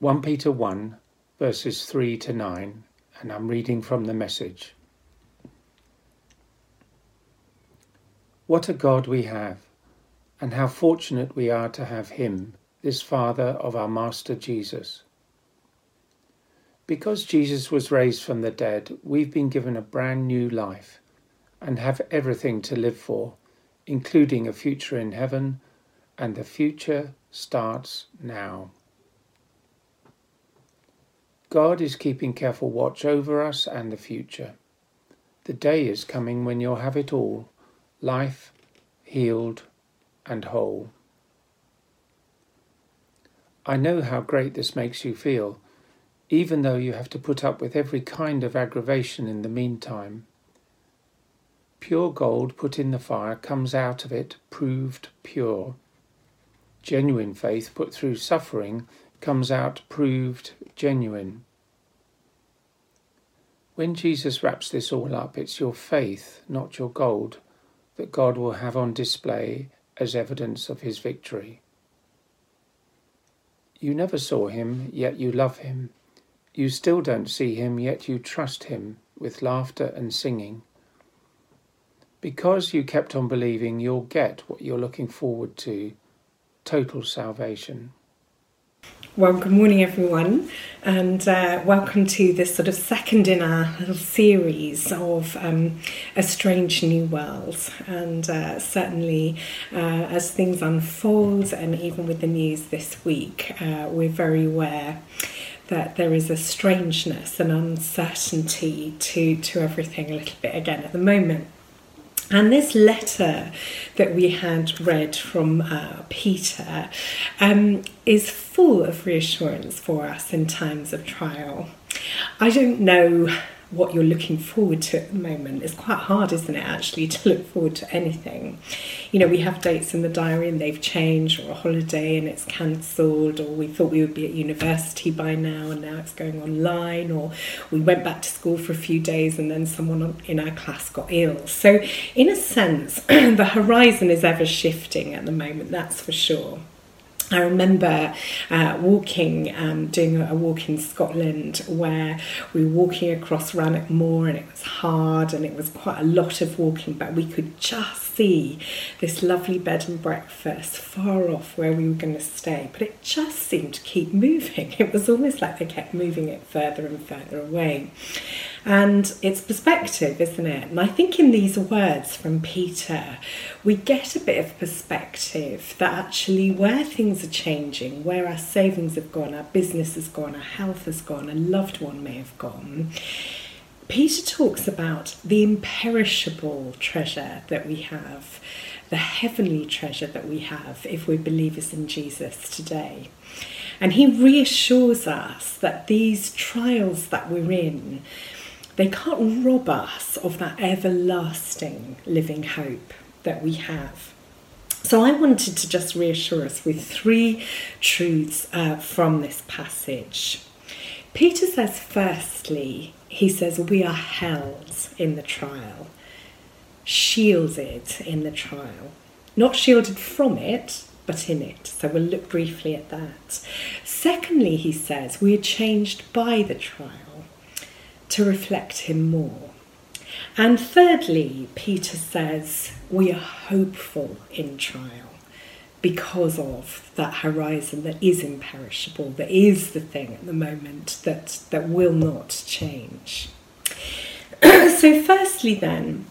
1 Peter 1, verses 3 to 9, and I'm reading from the message. What a God we have, and how fortunate we are to have Him, this Father of our Master Jesus. Because Jesus was raised from the dead, we've been given a brand new life and have everything to live for, including a future in heaven, and the future starts now. God is keeping careful watch over us and the future. The day is coming when you'll have it all life, healed, and whole. I know how great this makes you feel, even though you have to put up with every kind of aggravation in the meantime. Pure gold put in the fire comes out of it proved pure. Genuine faith put through suffering comes out proved genuine. When Jesus wraps this all up, it's your faith, not your gold, that God will have on display as evidence of his victory. You never saw him, yet you love him. You still don't see him, yet you trust him with laughter and singing. Because you kept on believing, you'll get what you're looking forward to total salvation. Well, good morning, everyone, and uh, welcome to this sort of second in our little series of um, A Strange New World. And uh, certainly, uh, as things unfold, and even with the news this week, uh, we're very aware that there is a strangeness and uncertainty to, to everything a little bit again at the moment. And this letter that we had read from uh, Peter um, is full of reassurance for us in times of trial. I don't know what you're looking forward to at the moment. It's quite hard, isn't it, actually, to look forward to anything. You know, we have dates in the diary and they've changed, or a holiday and it's cancelled, or we thought we would be at university by now and now it's going online, or we went back to school for a few days and then someone in our class got ill. So, in a sense, the horizon is ever shifting at the moment, that's for sure. I remember uh, walking, um, doing a, walk in Scotland where we were walking across Rannoch Moor and it was hard and it was quite a lot of walking, but we could just see this lovely bed and breakfast far off where we were going to stay. But it just seemed to keep moving. It was almost like they kept moving it further and further away. And it's perspective, isn't it? And I think in these words from Peter, we get a bit of perspective that actually where things are changing, where our savings have gone, our business has gone, our health has gone, a loved one may have gone. Peter talks about the imperishable treasure that we have, the heavenly treasure that we have if we're believers in Jesus today. And he reassures us that these trials that we're in, they can't rob us of that everlasting living hope that we have. So I wanted to just reassure us with three truths uh, from this passage. Peter says, firstly, he says, we are held in the trial, shielded in the trial. Not shielded from it, but in it. So we'll look briefly at that. Secondly, he says, we are changed by the trial to reflect him more. And thirdly, Peter says we are hopeful in trial because of that horizon that is imperishable, that is the thing at the moment that, that will not change. so, firstly, then,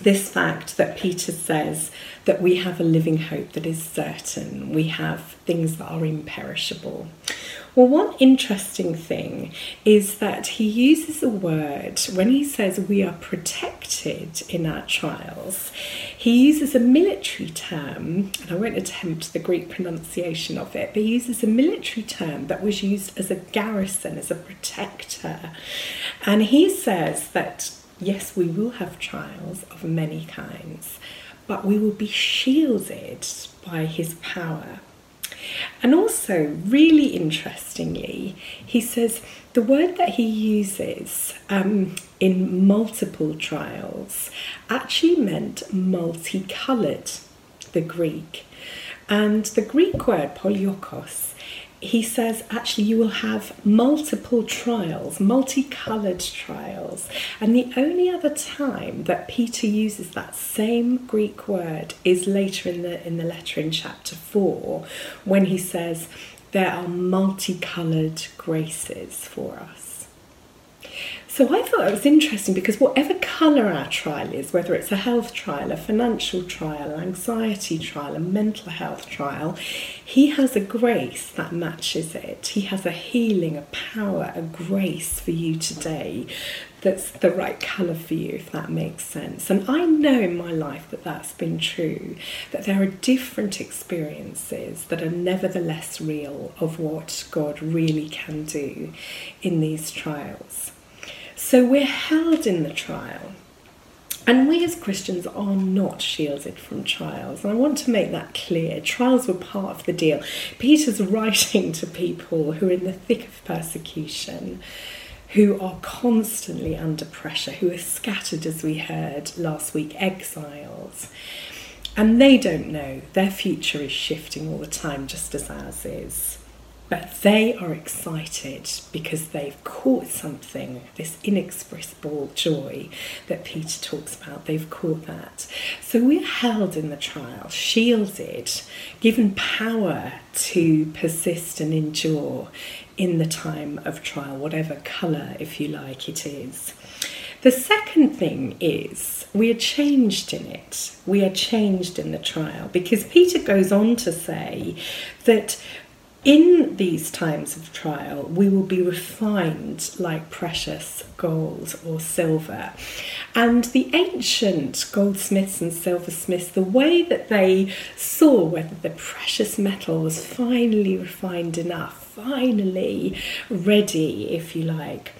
this fact that Peter says that we have a living hope that is certain, we have things that are imperishable. Well, one interesting thing is that he uses a word when he says we are protected in our trials. He uses a military term, and I won't attempt the Greek pronunciation of it, but he uses a military term that was used as a garrison, as a protector. And he says that yes, we will have trials of many kinds, but we will be shielded by his power. And also, really interestingly, he says the word that he uses um, in multiple trials actually meant multicoloured, the Greek. And the Greek word polyokos he says actually you will have multiple trials, multicoloured trials. And the only other time that Peter uses that same Greek word is later in the in the letter in chapter 4 when he says there are multicoloured graces for us. So I thought it was interesting because whatever colour our trial is, whether it's a health trial, a financial trial, an anxiety trial, a mental health trial, he has a grace that matches it. He has a healing, a power, a grace for you today that's the right colour for you, if that makes sense. And I know in my life that that's been true, that there are different experiences that are nevertheless real of what God really can do in these trials. So we're held in the trial. And we as Christians are not shielded from trials. And I want to make that clear. Trials were part of the deal. Peter's writing to people who are in the thick of persecution, who are constantly under pressure, who are scattered, as we heard last week, exiles. And they don't know. Their future is shifting all the time, just as ours is. But they are excited because they've caught something, this inexpressible joy that Peter talks about. They've caught that. So we're held in the trial, shielded, given power to persist and endure in the time of trial, whatever colour, if you like, it is. The second thing is we are changed in it. We are changed in the trial because Peter goes on to say that in these times of trial, we will be refined like precious gold or silver. And the ancient goldsmiths and silversmiths, the way that they saw whether the precious metal was finally refined enough, finally ready, if you like,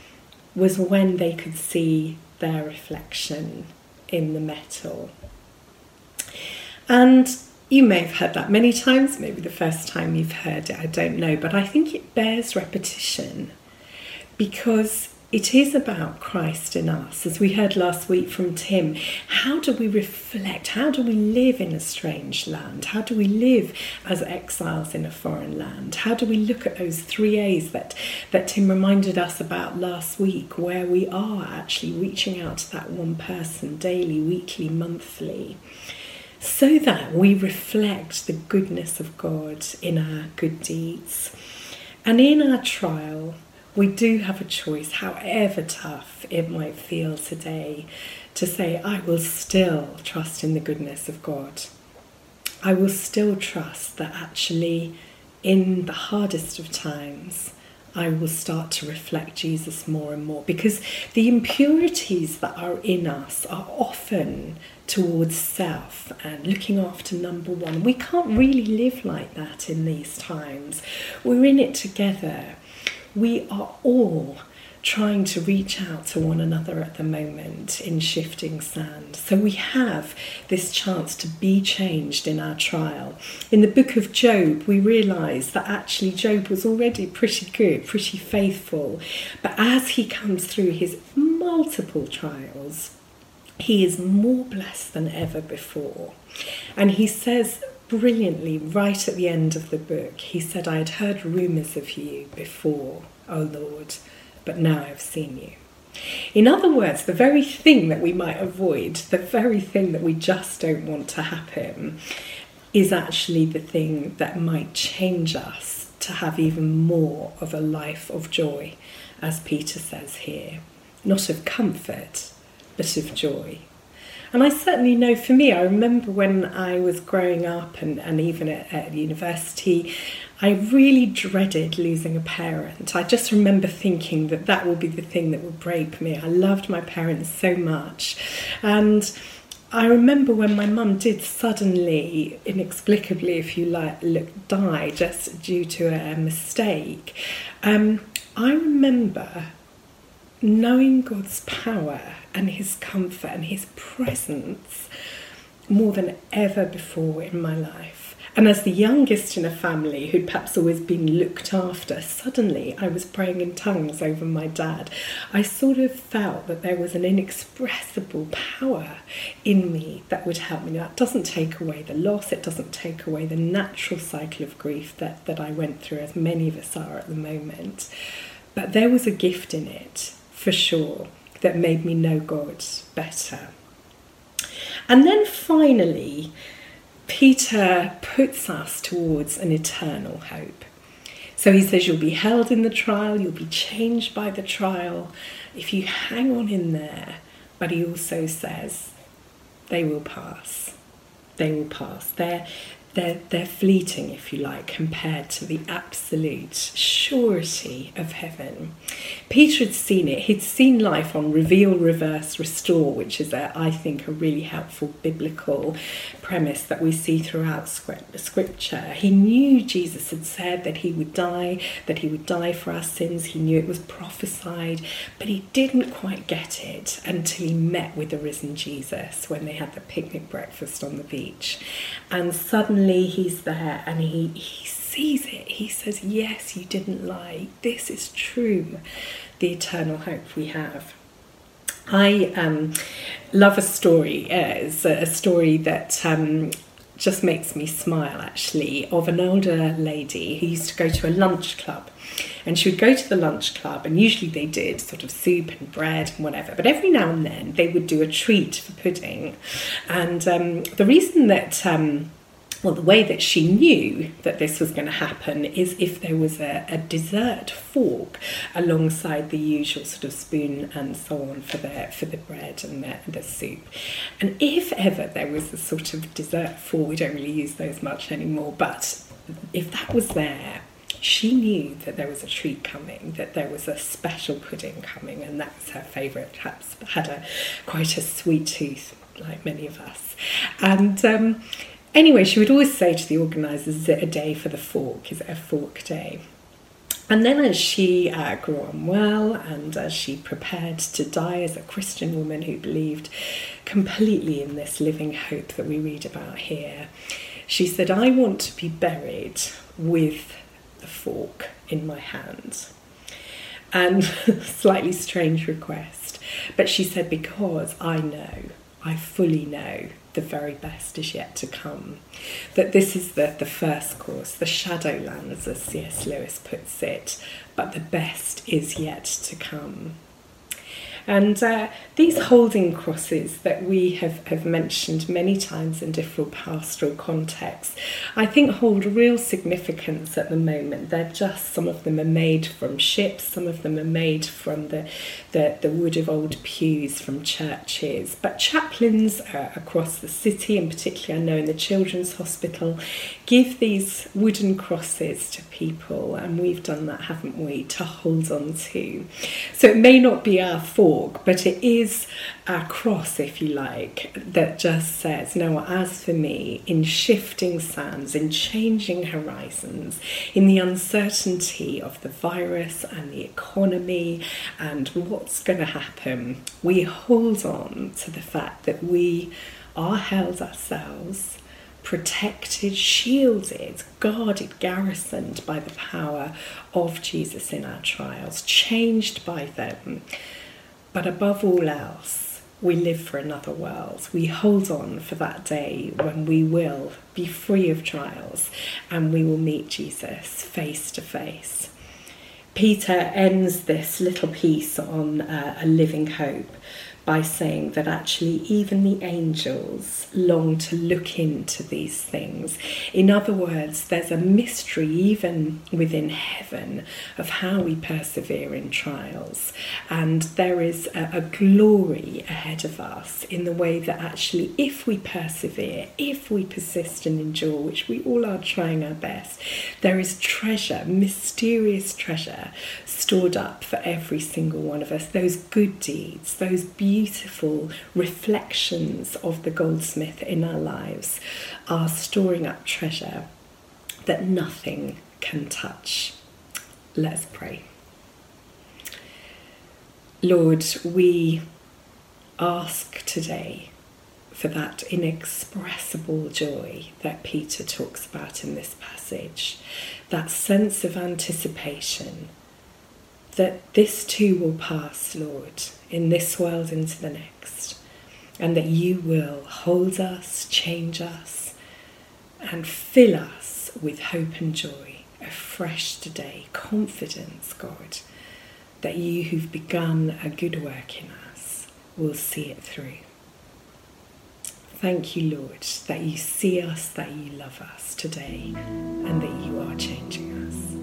was when they could see their reflection in the metal. And you may have heard that many times, maybe the first time you've heard it, I don't know, but I think it bears repetition because it is about Christ in us. As we heard last week from Tim, how do we reflect? How do we live in a strange land? How do we live as exiles in a foreign land? How do we look at those three A's that, that Tim reminded us about last week, where we are actually reaching out to that one person daily, weekly, monthly? So that we reflect the goodness of God in our good deeds. And in our trial, we do have a choice, however tough it might feel today, to say, I will still trust in the goodness of God. I will still trust that actually, in the hardest of times, I will start to reflect Jesus more and more because the impurities that are in us are often towards self and looking after number one. We can't really live like that in these times. We're in it together. We are all trying to reach out to one another at the moment in shifting sand. So we have this chance to be changed in our trial. In the book of Job, we realise that actually Job was already pretty good, pretty faithful, but as he comes through his multiple trials, he is more blessed than ever before. And he says brilliantly right at the end of the book, he said, I had heard rumours of you before, O Lord but now I've seen you. In other words, the very thing that we might avoid, the very thing that we just don't want to happen, is actually the thing that might change us to have even more of a life of joy, as Peter says here. Not of comfort, but of joy. And I certainly know for me, I remember when I was growing up and, and even at, at university, I really dreaded losing a parent. I just remember thinking that that would be the thing that would break me. I loved my parents so much. And I remember when my mum did suddenly, inexplicably, if you like, look, die just due to a mistake. Um, I remember knowing God's power and His comfort and His presence more than ever before in my life And as the youngest in a family who'd perhaps always been looked after, suddenly I was praying in tongues over my dad. I sort of felt that there was an inexpressible power in me that would help me. That doesn't take away the loss, it doesn't take away the natural cycle of grief that, that I went through, as many of us are at the moment. But there was a gift in it, for sure, that made me know God better. And then finally, Peter puts us towards an eternal hope. So he says, You'll be held in the trial, you'll be changed by the trial if you hang on in there. But he also says, They will pass. They will pass. They're, they're, they're fleeting, if you like, compared to the absolute surety of heaven. Peter had seen it. He'd seen life on reveal, reverse, restore, which is, a, I think, a really helpful biblical premise that we see throughout scripture. He knew Jesus had said that he would die, that he would die for our sins. He knew it was prophesied, but he didn't quite get it until he met with the risen Jesus when they had the picnic breakfast on the beach. And suddenly, he's there and he, he sees it. He says, Yes, you didn't lie. This is true. The eternal hope we have. I um, love a story. Uh, it's a, a story that um, just makes me smile actually of an older lady who used to go to a lunch club and she would go to the lunch club and usually they did sort of soup and bread and whatever but every now and then they would do a treat for pudding and um, the reason that um, well, the way that she knew that this was going to happen is if there was a, a dessert fork alongside the usual sort of spoon and so on for the for the bread and the, the soup. And if ever there was a sort of dessert fork, we don't really use those much anymore, but if that was there, she knew that there was a treat coming, that there was a special pudding coming, and that was her favourite. Perhaps had a quite a sweet tooth, like many of us, and. Um, Anyway, she would always say to the organisers, Is it a day for the fork? Is it a fork day? And then, as she uh, grew on well and as she prepared to die as a Christian woman who believed completely in this living hope that we read about here, she said, I want to be buried with the fork in my hand. And slightly strange request, but she said, Because I know, I fully know the very best is yet to come. That this is the, the first course, the Shadowlands, as C.S. Lewis puts it, but the best is yet to come. And uh, these holding crosses that we have, have mentioned many times in different pastoral contexts, I think hold real significance at the moment. They're just, some of them are made from ships, some of them are made from the, the, the wood of old pews from churches. But chaplains uh, across the city, and particularly I know in the Children's Hospital, give these wooden crosses to people, and we've done that, haven't we, to hold on to. So it may not be our fault but it is a cross, if you like, that just says, no, as for me, in shifting sands, in changing horizons, in the uncertainty of the virus and the economy and what's going to happen, we hold on to the fact that we are held ourselves protected, shielded, guarded, garrisoned by the power of Jesus in our trials, changed by them. But above all else, we live for another world. We hold on for that day when we will be free of trials and we will meet Jesus face to face. Peter ends this little piece on uh, a living hope by saying that actually even the angels long to look into these things. In other words, there's a mystery even within heaven of how we persevere in trials, and there is a, a glory ahead of us in the way that actually, if we persevere, if we persist and endure, which we all are trying our best, there is treasure, mysterious treasure, stored up for every single one of us. Those good deeds, those beautiful beautiful reflections of the goldsmith in our lives are storing up treasure that nothing can touch. Let's pray. Lord, we ask today for that inexpressible joy that Peter talks about in this passage, that sense of anticipation that this too will pass, Lord, in this world into the next, and that you will hold us, change us, and fill us with hope and joy afresh today, confidence, God, that you who've begun a good work in us will see it through. Thank you, Lord, that you see us, that you love us today, and that you are changing us.